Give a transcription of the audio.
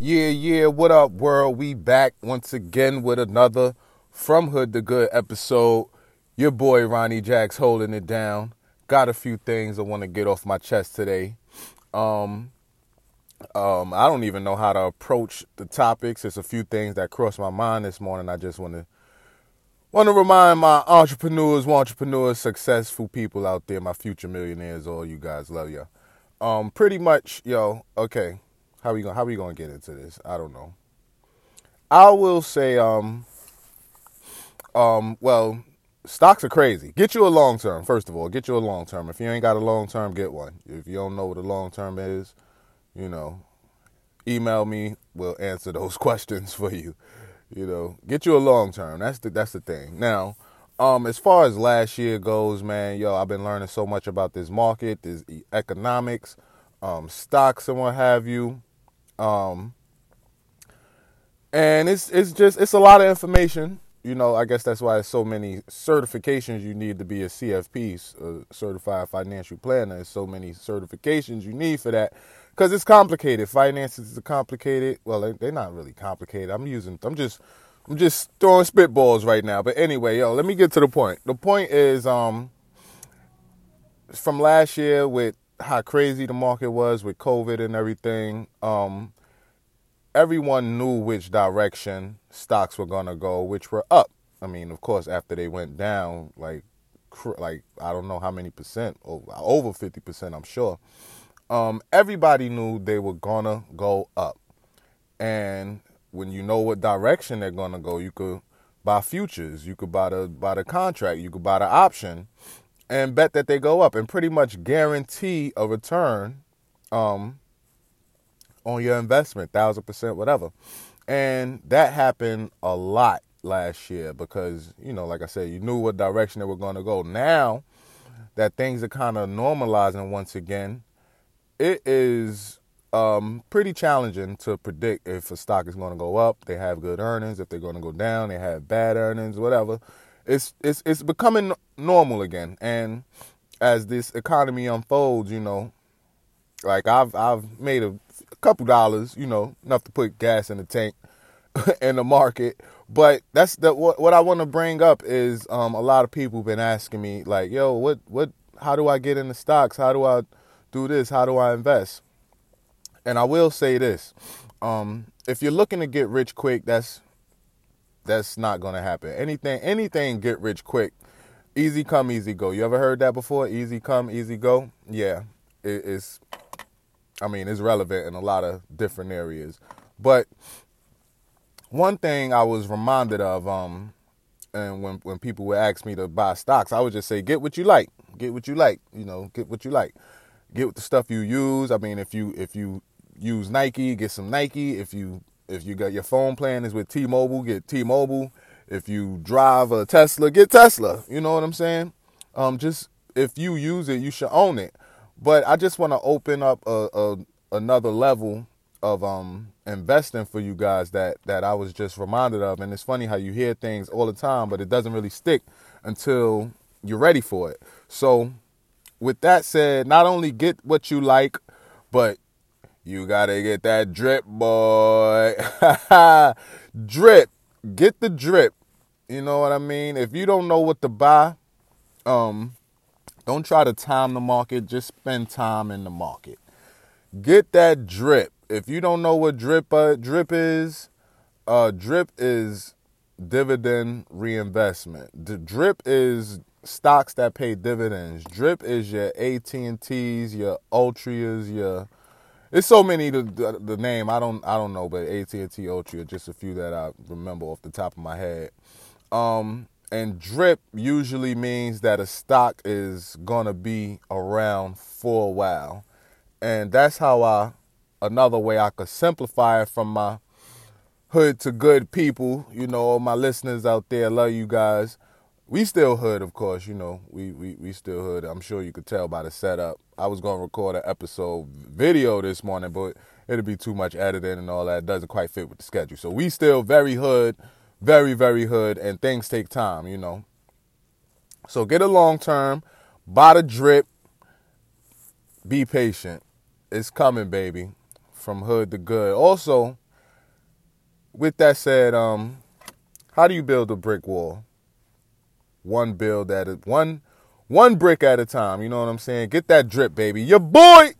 Yeah, yeah, what up, world? We back once again with another From Hood to Good episode. Your boy Ronnie Jacks holding it down. Got a few things I want to get off my chest today. Um, um, I don't even know how to approach the topics. There's a few things that crossed my mind this morning. I just want to want to remind my entrepreneurs, entrepreneurs, successful people out there, my future millionaires, all you guys, love you. Um, pretty much, yo, okay how we going how we gonna get into this? I don't know. I will say, um, um, well, stocks are crazy. Get you a long term, first of all. Get you a long term. If you ain't got a long term, get one. If you don't know what a long term is, you know, email me. We'll answer those questions for you. You know, get you a long term. That's the that's the thing. Now, um, as far as last year goes, man, yo, I've been learning so much about this market, this economics, um, stocks, and what have you. Um, and it's it's just it's a lot of information. You know, I guess that's why there's so many certifications you need to be a CFP, a certified financial planner. There's so many certifications you need for that because it's complicated. Finances are complicated. Well, they're not really complicated. I'm using. I'm just. I'm just throwing spitballs right now. But anyway, yo, let me get to the point. The point is, um, from last year with how crazy the market was with COVID and everything, um, everyone knew which direction stocks were gonna go, which were up. I mean, of course, after they went down, like, like I don't know how many percent, over fifty percent, I'm sure. Um, everybody knew they were gonna go up, and when you know what direction they're gonna go, you could buy futures, you could buy the buy the contract, you could buy the option, and bet that they go up and pretty much guarantee a return um, on your investment, thousand percent, whatever. And that happened a lot last year because, you know, like I said, you knew what direction they were going to go. Now that things are kind of normalizing once again, it is um, pretty challenging to predict if a stock is going to go up. They have good earnings. If they're going to go down, they have bad earnings, whatever it's it's it's becoming normal again. And as this economy unfolds, you know, like I've I've made a, a couple dollars, you know, enough to put gas in the tank in the market. But that's the what what I want to bring up is um, a lot of people been asking me like, yo, what what how do I get into stocks? How do I do this? How do I invest? And I will say this. Um, if you're looking to get rich quick, that's that's not gonna happen. Anything, anything, get rich quick. Easy come, easy go. You ever heard that before? Easy come, easy go. Yeah, it, it's. I mean, it's relevant in a lot of different areas. But one thing I was reminded of, um, and when when people would ask me to buy stocks, I would just say, get what you like. Get what you like. You know, get what you like. Get the stuff you use. I mean, if you if you use Nike, get some Nike. If you if you got your phone plan is with T-Mobile, get T-Mobile. If you drive a Tesla, get Tesla. You know what I'm saying? Um, just if you use it, you should own it. But I just want to open up a, a, another level of um investing for you guys that that I was just reminded of. And it's funny how you hear things all the time, but it doesn't really stick until you're ready for it. So, with that said, not only get what you like, but you gotta get that drip, boy. drip. Get the drip. You know what I mean? If you don't know what to buy, um, don't try to time the market. Just spend time in the market. Get that drip. If you don't know what drip uh, drip is, uh, drip is dividend reinvestment. The drip is stocks that pay dividends. Drip is your AT and T's, your Altrias, your it's so many the, the, the name I don't I don't know, but AT and T Altria, just a few that I remember off the top of my head. Um, and drip usually means that a stock is gonna be around for a while, and that's how I another way I could simplify it from my hood to good people. You know, all my listeners out there, love you guys. We still hood, of course. You know, we we we still hood. I'm sure you could tell by the setup. I was gonna record an episode video this morning, but it'd be too much editing and all that. It doesn't quite fit with the schedule. So we still very hood, very very hood, and things take time. You know. So get a long term, buy the drip. Be patient. It's coming, baby. From hood to good. Also, with that said, um, how do you build a brick wall? One build at a one one brick at a time. You know what I'm saying? Get that drip, baby. Your boy